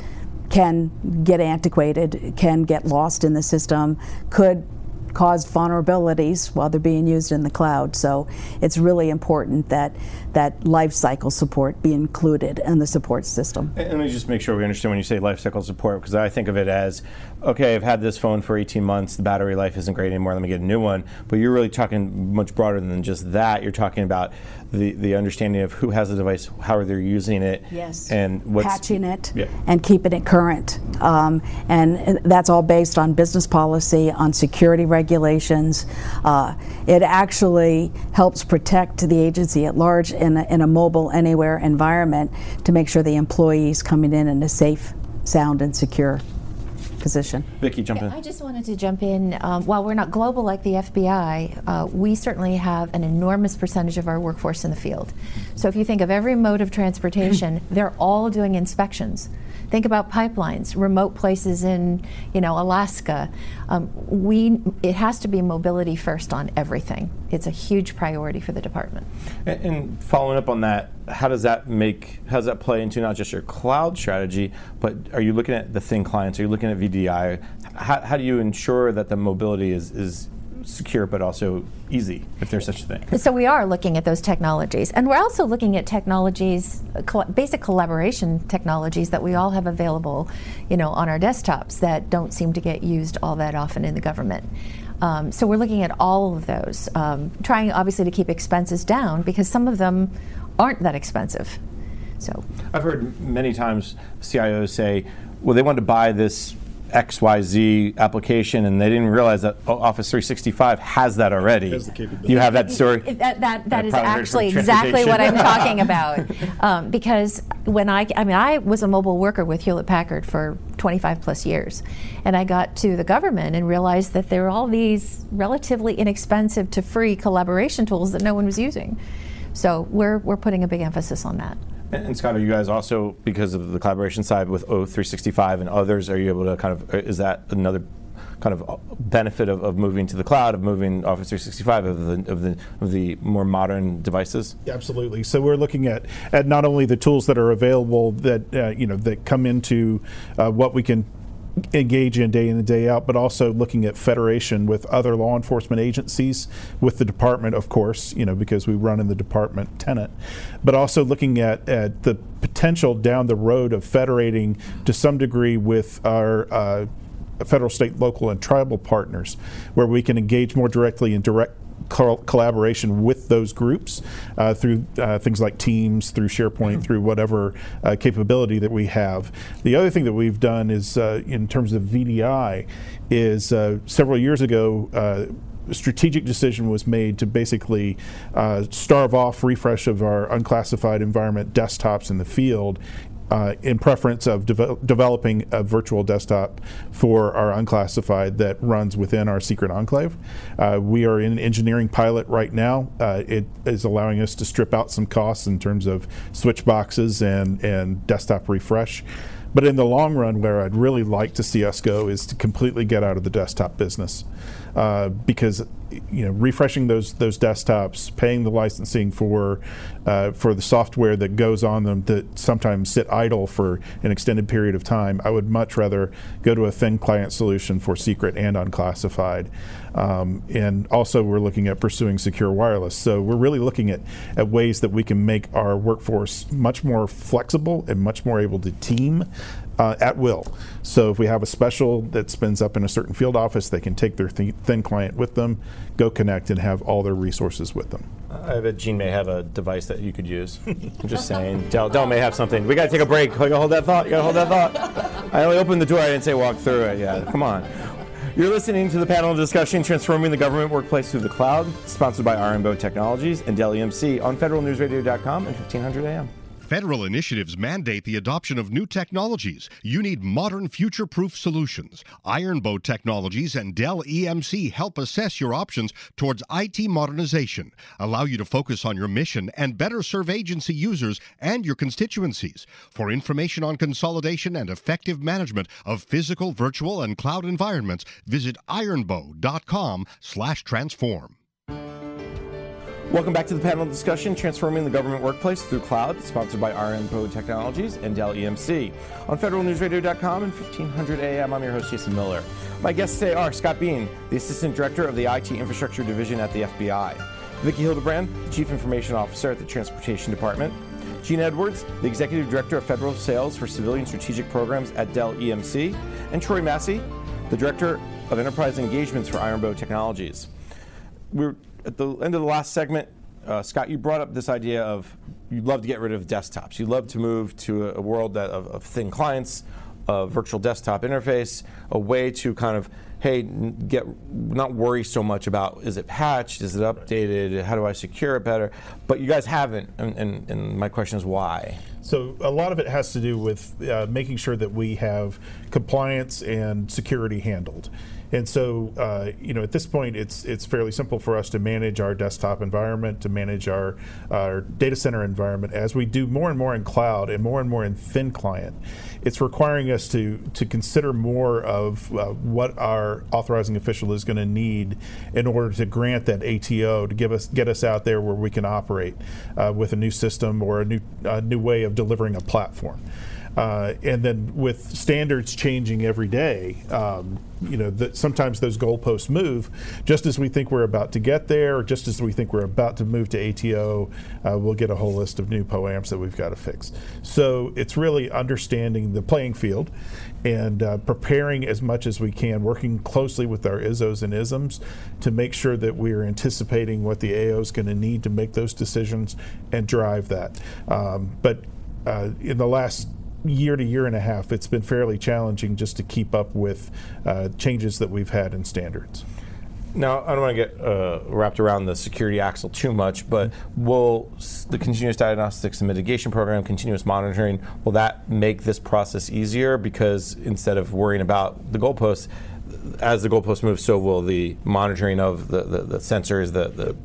can get antiquated, can get lost in the system, could cause vulnerabilities while they're being used in the cloud. So it's really important that that life cycle support be included in the support system. And let me just make sure we understand when you say life cycle support, because I think of it as, okay, I've had this phone for 18 months, the battery life isn't great anymore, let me get a new one. But you're really talking much broader than just that. You're talking about the, the understanding of who has the device, how are they using it, Yes. and what's patching it Yeah. and keeping it current. Um, and that's all based on business policy, on security regulations. Uh, it actually helps protect the agency at large in a, in a mobile anywhere environment to make sure the employees coming in in a safe, sound, and secure position. Vicki, jump in. I just wanted to jump in. Um, while we're not global like the FBI, uh, we certainly have an enormous percentage of our workforce in the field. So if you think of every mode of transportation, they're all doing inspections. Think about pipelines, remote places in, you know, Alaska. Um, we, it has to be mobility first on everything. It's a huge priority for the department. And, and following up on that, how does that make, how does that play into not just your cloud strategy, but are you looking at the thin clients? Are you looking at VDI? How, how do you ensure that the mobility is, is secure but also easy, if there's such a thing? So we are looking at those technologies, and we're also looking at technologies, coll- basic collaboration technologies that we all have available, you know, on our desktops that don't seem to get used all that often in the government. Um, so we're looking at all of those, um, trying obviously to keep expenses down because some of them aren't that expensive. So I've heard many times CIOs say, well, they want to buy this XYZ application and they didn't realize that Office 365 has that already. Has the capability. You have that story? That, that, that I is probably heard actually exactly what I'm talking about. Um, because when I, I mean, I was a mobile worker with Hewlett Packard for 25 plus years. And I got to the government and realized that there are all these relatively inexpensive to free collaboration tools that no one was using. So we're, we're putting a big emphasis on that. And, Scott, are you guys also, because of the collaboration side with O365 and others, are you able to kind of, is that another kind of benefit of, of moving to the cloud, of moving Office 365, of the, of the, of the more modern devices? Absolutely. So we're looking at, at not only the tools that are available that uh, you know that come into uh, what we can engage in day in and day out, but also looking at federation with other law enforcement agencies, with the department, of course, you know, because we run in the department tenant, but also looking at, at the potential down the road of federating to some degree with our uh, federal, state, local, and tribal partners, where we can engage more directly in direct col- collaboration with those groups uh, through uh, things like Teams, through SharePoint, through whatever uh, capability that we have. The other thing that we've done is, uh, in terms of VDI, is uh, several years ago a strategic decision was made to basically uh, starve off refresh of our unclassified environment desktops in the field uh, in preference of developing a virtual desktop for our unclassified that runs within our secret enclave. Uh, we are in an engineering pilot right now. Uh, it is allowing us to strip out some costs in terms of switch boxes and, and desktop refresh. But in the long run, where I'd really like to see us go is to completely get out of the desktop business. Uh, because you know refreshing those those desktops, paying the licensing for uh, for the software that goes on them that sometimes sit idle for an extended period of time. I would much rather go to a thin client solution for secret and unclassified. Um, and also, we're looking at pursuing secure wireless. So we're really looking at, at ways that we can make our workforce much more flexible and much more able to team uh, at will. So if we have a special that spins up in a certain field office, they can take their th- thin client with them, go connect, and have all their resources with them. I bet Gene may have a device that you could use. I'm just saying. Dell, Dell may have something. We got to take a break. You got to hold that thought. You got to hold that thought. I only opened the door. I didn't say walk through it. Yeah, come on. You're listening to the panel discussion Transforming the Government Workplace Through the Cloud, sponsored by Ironbow Technologies and Dell EMC on federalnewsradio.com and 1500 AM. Federal initiatives mandate the adoption of new technologies. You need modern, future proof solutions. Ironbow Technologies and Dell EMC help assess your options towards IT modernization, allow you to focus on your mission, and better serve agency users and your constituencies. For information on consolidation and effective management of physical, virtual, and cloud environments, visit ironbow.com/transform. Welcome back to the panel discussion, Transforming the Government Workplace Through Cloud, sponsored by Ironbow Technologies and Dell EMC. On federalnewsradio.com and 1500 AM, I'm your host, Jason Miller. My guests today are Scott Bean, the Assistant Director of the IT Infrastructure Division at the FBI, Vicki Hildebrand, the Chief Information Officer at the Transportation Department, Gene Edwards, the Executive Director of Federal Sales for Civilian Strategic Programs at Dell EMC, and Troy Massey, the Director of Enterprise Engagements for Ironbow Technologies. We're at the end of the last segment, uh, Scott, you brought up this idea of you'd love to get rid of desktops. You'd love to move to a, a world that, of, of, thin clients, a virtual desktop interface, a way to kind of, hey, get not worry so much about is it patched, is it updated, how do I secure it better? But you guys haven't, and, and, and my question is why? So a lot of it has to do with uh, making sure that we have compliance and security handled. And so, uh, you know, at this point, it's it's fairly simple for us to manage our desktop environment, to manage our, our data center environment. As we do more and more in cloud and more and more in thin client, it's requiring us to to consider more of uh, what our authorizing official is going to need in order to grant that ATO to give us get us out there where we can operate uh, with a new system or a new a new way of delivering a platform. Uh, and then with standards changing every day, um, you know, that sometimes those goalposts move. Just as we think we're about to get there, or just as we think we're about to move to ATO, uh, we'll get a whole list of new POAMs that we've got to fix. So it's really understanding the playing field and uh, preparing as much as we can, working closely with our ISOs and ISMs to make sure that we are anticipating what the AO is going to need to make those decisions and drive that. Um, but uh, in the last year to year and a half, it's been fairly challenging just to keep up with uh, changes that we've had in standards. Now, I don't want to get uh, wrapped around the security axle too much, but will the continuous diagnostics and mitigation program, continuous monitoring, will that make this process easier? Because instead of worrying about the goalposts, as the goalposts move, so will the monitoring of the, the, the sensors, the, the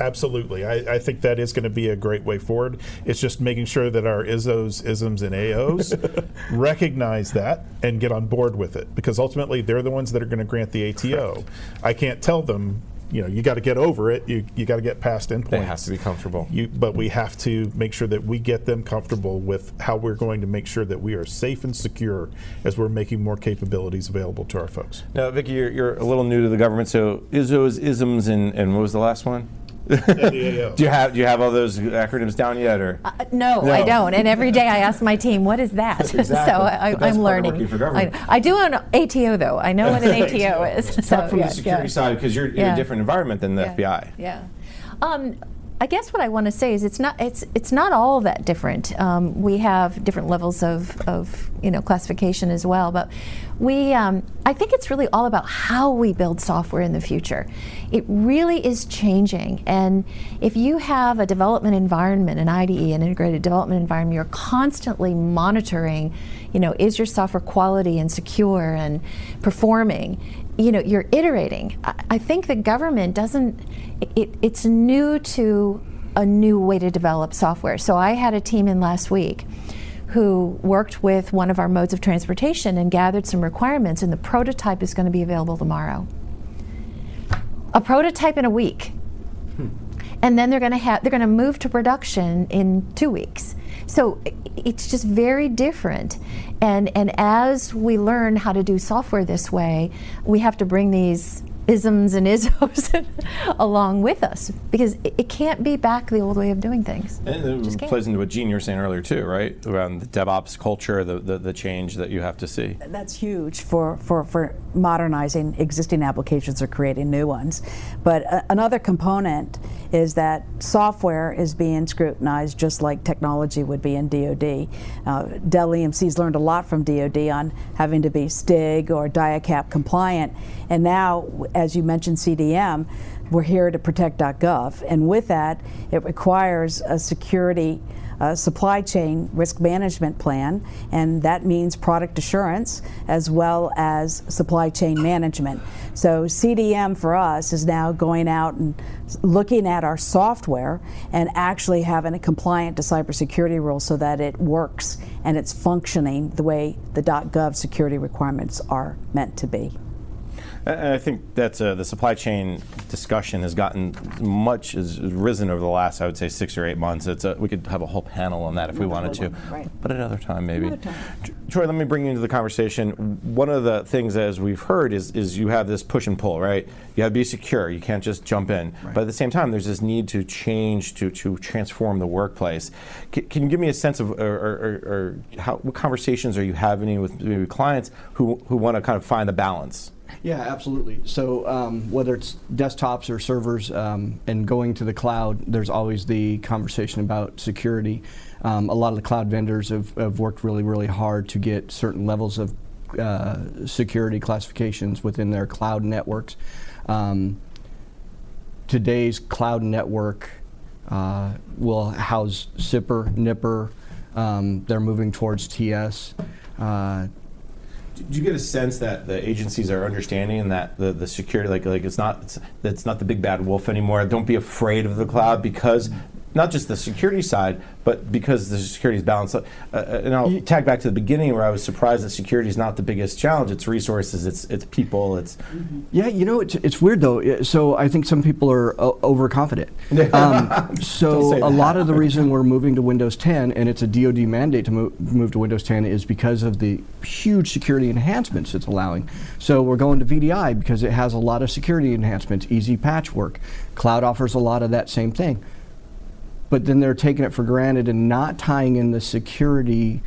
Absolutely. I, I, think that is going to be a great way forward. It's just making sure that our ISOs, ISMs, and AOs recognize that and get on board with it because ultimately they're the ones that are going to grant the ATO. Correct. I can't tell them, you know, you got to get over it. You, you got to get past endpoints. It has to be comfortable. You, but we have to make sure that we get them comfortable with how we're going to make sure that we are safe and secure as we're making more capabilities available to our folks. Now, Vicki, you're, you're a little new to the government, so ISOs, ISMs, and, and what was the last one? Do you have do you have all those acronyms down yet, or? Uh, no, No. I don't. And every day I ask my team, "What is that?" Exactly. so I, i'm learning. I. I do an ATO though. I know what an ATO is. so, Talk from yeah, the security yeah. side because you're in Yeah. a different environment than the Yeah. FBI. Yeah. Um, I guess what I want to say is it's not it's it's not all that different. Um, we have different levels of, of you know classification as well, but we um, I think it's really all about how we build software in the future. It really is changing, and if you have a development environment, an IDE, an integrated development environment, you're constantly monitoring. You know, is your software quality and secure and performing? you know you're iterating I, I think the government doesn't it, it's new to a new way to develop software so i had a team in last week who worked with one of our modes of transportation and gathered some requirements and the prototype is going to be available tomorrow. A prototype in a week. Hmm. And then they're going to have they're going to move to production in two weeks. So it's just very different. And and as we learn how to do software this way we have to bring these ISMs and ISOs along with us because it, it can't be back the old way of doing things And Just it can't. plays into what Gene you were saying earlier too, right? Around the DevOps culture, the, the, the change that you have to see. That's huge for, for, for modernizing existing applications or creating new ones. But uh, another component is that software is being scrutinized just like technology would be in DoD. Uh, Dell EMC's learned a lot from DoD on having to be STIG or DIACAP compliant. And now, as you mentioned CDM, we're here to protect.gov. And with that, it requires a security uh, supply chain risk management plan, and that means product assurance as well as supply chain management. So, CDM for us is now going out and looking at our software and actually having it compliant to cybersecurity rules so that it works and it's functioning the way the .gov security requirements are meant to be. And I think that's uh, the supply chain discussion has gotten much has risen over the last, I would say, six or eight months. It's a, we could have a whole panel on that if we wanted to, right. but another time maybe. Another time. Troy, let me bring you into the conversation. One of the things, as we've heard, is is you have this push and pull, right? You have to be secure. You can't just jump in. But at the same time, there's this need to change to to transform the workplace. C- can you give me a sense of, or, or, or, or how, what conversations are you having with maybe clients who who want to kind of find the balance? Yeah, absolutely. So um, whether it's desktops or servers um, and going to the cloud, there's always the conversation about security. Um, a lot of the cloud vendors have, have worked really, really hard to get certain levels of uh, security classifications within their cloud networks. Um, today's cloud network uh, will house SIPR, NIPR. Um, they're moving towards TS. Uh, Do you get a sense that the agencies are understanding and that the, the security, like like it's not it's, it's not the big bad wolf anymore. Don't be afraid of the cloud because not just the security side, but because the security is balanced. Uh, uh, and I'll tag back to the beginning where I was surprised that security is not the biggest challenge. It's resources, it's it's people, it's Yeah, you know, it's, it's weird though. So I think some people are o- overconfident. Um, so a lot of the reason we're moving to Windows 10, and it's a DoD mandate to mo- move to Windows 10, is because of the huge security enhancements it's allowing. So we're going to VDI because it has a lot of security enhancements, easy patchwork. Cloud offers a lot of that same thing. But then they're taking it for granted and not tying in the security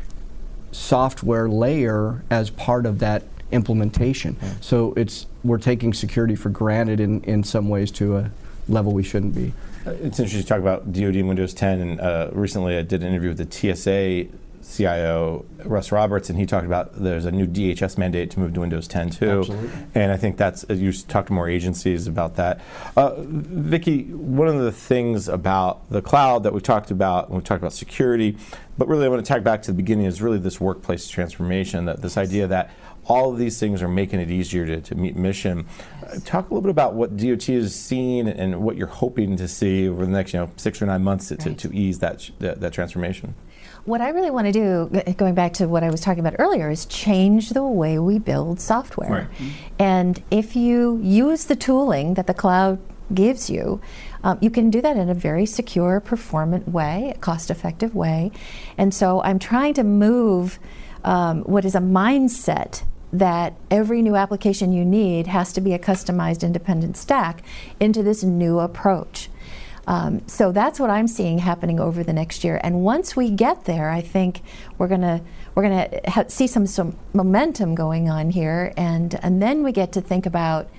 software layer as part of that implementation. So it's we're taking security for granted in, in some ways to a level we shouldn't be. It's interesting to talk about DoD and Windows 10. And uh, recently, I did an interview with the TSA CIO Russ Roberts, and he talked about there's a new DHS mandate to move to Windows 10 too. Absolutely. And I think that's you talk to more agencies about that. Uh, Vicki, one of the things about the cloud that we talked about when we talked about security, but really I want to tag back to the beginning is really this workplace transformation. That this idea that all of these things are making it easier to, to meet mission. Uh, talk a little bit about what DOT is seeing and what you're hoping to see over the next, you know, six or nine months to, to, Right. to ease that, that that transformation. What I really want to do, going back to what I was talking about earlier, is change the way we build software. Right. And if you use the tooling that the cloud gives you, um, you can do that in a very secure, performant way, a cost effective way. And so I'm trying to move um, what is a mindset that every new application you need has to be a customized independent stack into this new approach. Um, so that's what I'm seeing happening over the next year. And once we get there, I think we're gonna we're gonna ha- see some some momentum going on here, and and then we get to think about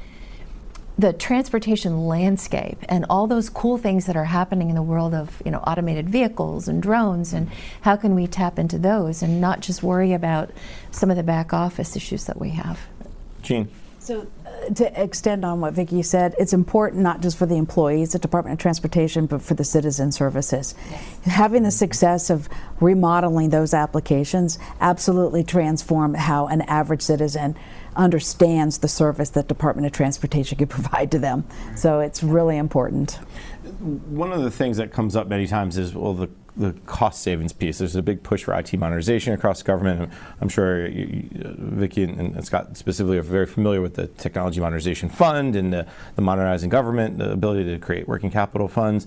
the transportation landscape and all those cool things that are happening in the world of you know automated vehicles and drones and how can we tap into those and not just worry about some of the back office issues that we have. Gene. So, to extend on what Vicki said, it's important not just for the employees at Department of Transportation, but for the citizen services. Yes. Having the success of remodeling those applications absolutely transform how an average citizen understands the service that Department of Transportation can provide to them. So it's really important. One of the things that comes up many times is well the the cost savings piece. There's a big push for IT modernization across government. I'm sure you, Vicki and, and, Scott specifically are very familiar with the Technology Modernization Fund and the, the modernizing government, the ability to create working capital funds.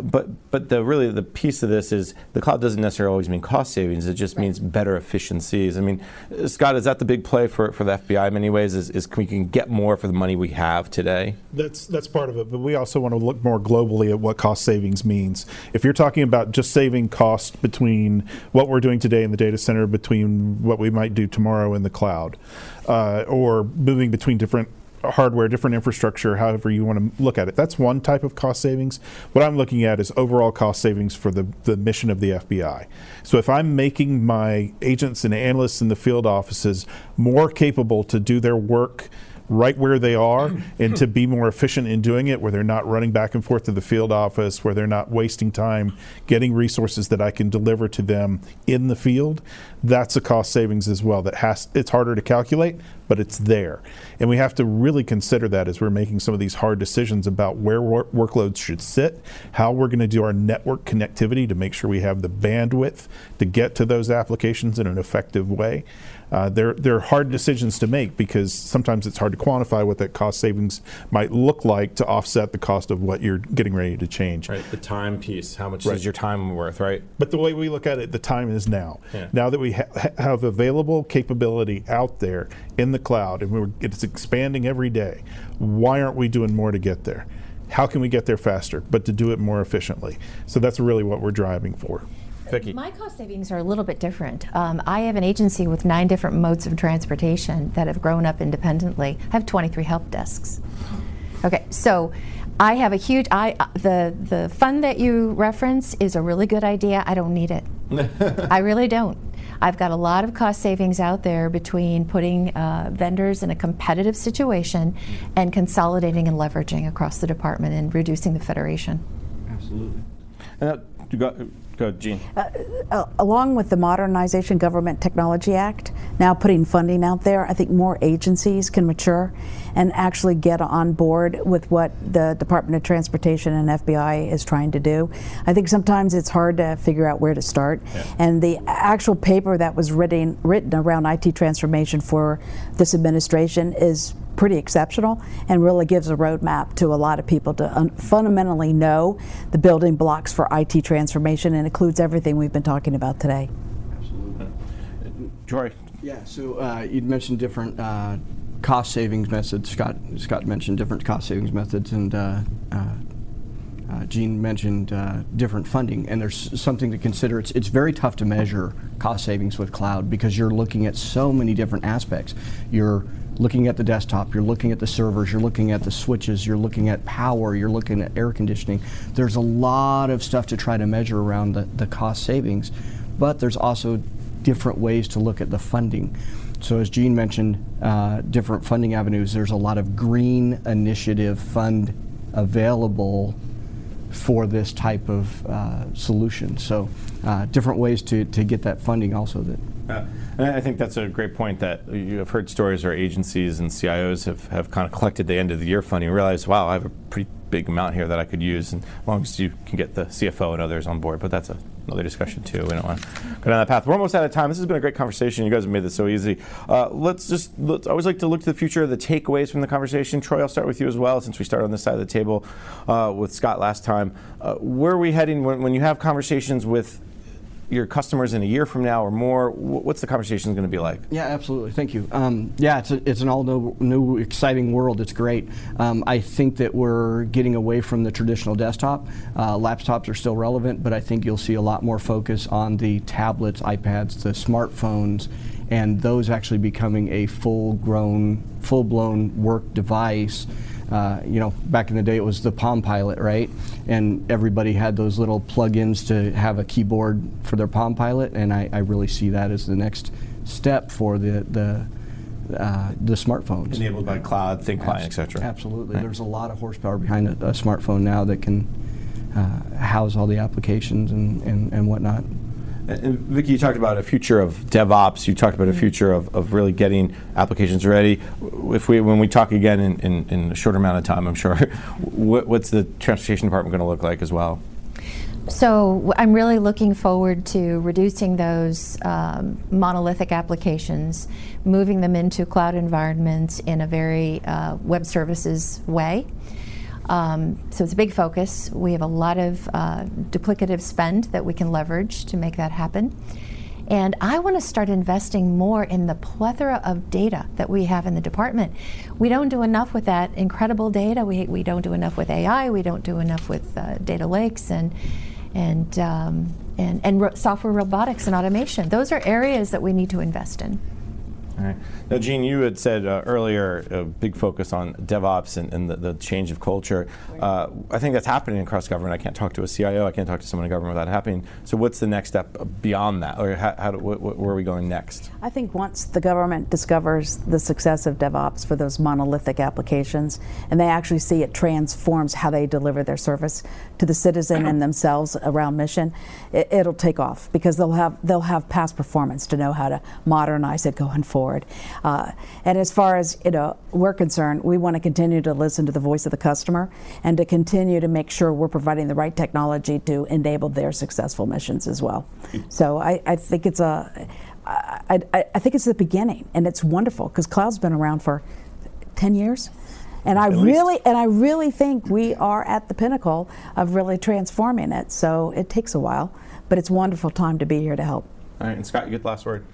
But but the really the piece of this is the cloud doesn't necessarily always mean cost savings. It just right. means better efficiencies. I mean, Scott, is that the big play for, for the FBI in many ways? Is, is we can get more for the money we have today? That's that's part of it. But we also want to look more globally at what cost savings means. If you're talking about just saving saving cost between what we're doing today in the data center between what we might do tomorrow in the cloud, uh, or moving between different hardware, different infrastructure, however you want to look at it. That's one type of cost savings. What I'm looking at is overall cost savings for the, the mission of the FBI. So if I'm making my agents and analysts in the field offices more capable to do their work right where they are and to be more efficient in doing it, where they're not running back and forth to the field office, where they're not wasting time getting resources that I can deliver to them in the field. That's a cost savings as well. That has it's harder to calculate, but it's there. And we have to really consider that as we're making some of these hard decisions about where wor- workloads should sit, how we're going to do our network connectivity to make sure we have the bandwidth to get to those applications in an effective way. Uh, they're, they're hard decisions to make because sometimes it's hard to quantify what that cost savings might look like to offset the cost of what you're getting ready to change. Right, the time piece. How much right. is your time worth, right? But the way we look at it, the time is now. Yeah. Now that we ha- have available capability out there in the cloud and it's expanding every day, why aren't we doing more to get there? How can we get there faster, but to do it more efficiently? So that's really what we're driving for. Vicki. My cost savings are a little bit different. Um, I have an agency with nine different modes of transportation that have grown up independently. I have 23 help desks. Okay, so I have a huge. I uh, the the fund that you reference is a really good idea. I don't need it. I really don't. I've got a lot of cost savings out there between putting uh, vendors in a competitive situation and consolidating and leveraging across the department and reducing the federation. Absolutely. Uh, you got, Go, Gene. Uh, uh, along with the Modernization Government Technology Act, now putting funding out there, I think more agencies can mature and actually get on board with what the Department of Transportation and FBI is trying to do. I think sometimes it's hard to figure out where to start. Yeah. And the actual paper that was written, written around IT transformation for this administration is pretty exceptional and really gives a roadmap to a lot of people to un- fundamentally know the building blocks for IT transformation and includes everything we've been talking about today. Absolutely. Troy. Yeah, so uh, you'd mentioned different uh, cost savings methods. Scott Scott mentioned different cost savings methods, and uh, uh, uh Gene mentioned uh, different funding. And there's something to consider. It's it's very tough to measure cost savings with cloud because you're looking at so many different aspects. You're looking at the desktop, you're looking at the servers, you're looking at the switches, you're looking at power, you're looking at air conditioning. There's a lot of stuff to try to measure around the, the cost savings, but there's also different ways to look at the funding. So, as Gene mentioned, uh, different funding avenues, there's a lot of green initiative fund available for this type of uh, solution. So, uh, different ways to, to get that funding also that uh, and I think that's a great point that you have heard stories where agencies and CIOs have, have kind of collected the end of the year funding and realized, wow, I have a pretty big amount here that I could use, and as long as you can get the CFO and others on board. But that's a, another discussion too. We don't want to go down that path. We're almost out of time. This has been a great conversation. You guys have made this so easy. Uh, let's just let's I always like to look to the future, the takeaways from the conversation. Troy, I'll start with you as well, since we started on this side of the table uh, with Scott last time. Uh, where are we heading when, when you have conversations with your customers in a year from now or more? What's the conversation going to be like? Yeah, absolutely. Thank you. Um, yeah, it's, a, it's an all new, new, exciting world. It's great. Um, I think that we're getting away from the traditional desktop. Uh, laptops are still relevant, but I think you'll see a lot more focus on the tablets, iPads, the smartphones, and those actually becoming a full-grown, full-blown work device. Uh, you know, back in the day it was the Palm Pilot, right? And everybody had those little plug-ins to have a keyboard for their Palm Pilot, and I, I really see that as the next step for the the uh, the smartphones. Enabled by cloud, thin client, etc. Absolutely. Right. There's a lot of horsepower behind a, a smartphone now that can uh, house all the applications and, and, and whatnot. And Vicki, you talked about a future of DevOps. You talked about a future of, of really getting applications ready. If we, when we talk again in, in, in a shorter amount of time, I'm sure, what, what's the transportation department going to look like as well? So I'm really looking forward to reducing those um, monolithic applications, moving them into cloud environments in a very uh, web services way. Um, so it's a big focus. We have a lot of uh, duplicative spend that we can leverage to make that happen. And I want to start investing more in the plethora of data that we have in the department. We don't do enough with that incredible data. We, we don't do enough with AI. We don't do enough with uh, data lakes and and um, and, and ro- software robotics and automation. Those are areas that we need to invest in. All right. Now, Gene, you had said uh, earlier a big focus on DevOps and, and the, the, change of culture. Uh, I think that's happening across government. I can't talk to a CIO, I can't talk to someone in government without happening. So, what's the next step beyond that, or how, how do, wh- wh- where are we going next? I think once the government discovers the success of DevOps for those monolithic applications, and they actually see it transforms how they deliver their service to the citizen and themselves around mission, it, it'll take off because they'll have they'll have past performance to know how to modernize it going forward forward. Uh, and as far as you know, we're concerned, we want to continue to listen to the voice of the customer and to continue to make sure we're providing the right technology to enable their successful missions as well. So I, I think it's a, I, I, I think it's the beginning, and it's wonderful because cloud's been around for 10 years. And I really and I really think we are at the pinnacle of really transforming it. So it takes a while, but it's a wonderful time to be here to help. All right, and Scott, you get the last word.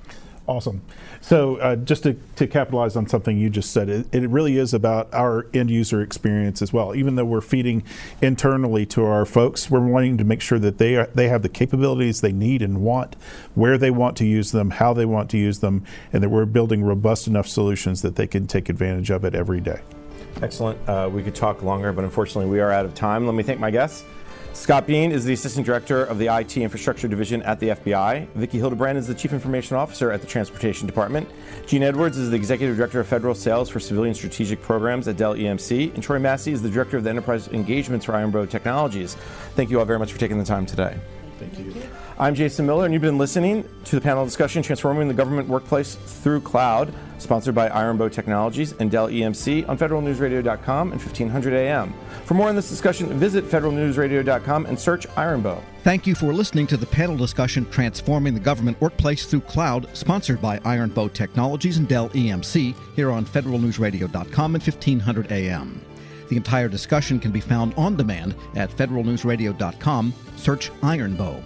Awesome. So, uh, just to, to, capitalize on something you just said, it, it, really is about our end user experience as well. Even though we're feeding internally to our folks, we're wanting to make sure that they are, they have the capabilities they need and want, where they want to use them, how they want to use them, and that we're building robust enough solutions that they can take advantage of it every day. Excellent. Uh, we could talk longer, but unfortunately, we are out of time. Let me thank my guests. Scott Bean is the Assistant Director of the IT Infrastructure Division at the FBI. Vicki Hildebrand is the Chief Information Officer at the Transportation Department. Gene Edwards is the Executive Director of Federal Sales for Civilian Strategic Programs at Dell EMC. And Troy Massey is the Director of the Enterprise Engagements for Iron Bow Technologies. Thank you all very much for taking the time today. Thank you. I'm Jason Miller, and you've been listening to the panel discussion Transforming the Government Workplace Through Cloud, sponsored by Iron Bow Technologies and Dell EMC on federalnewsradio.com and 1500 AM. For more on this discussion, visit federalnewsradio.com and search Iron Bow. Thank you for listening to the panel discussion Transforming the Government Workplace Through Cloud, sponsored by Iron Bow Technologies and Dell EMC, here on federalnewsradio.com and 1500 AM. The entire discussion can be found on demand at federalnewsradio.com. Search Iron Bow.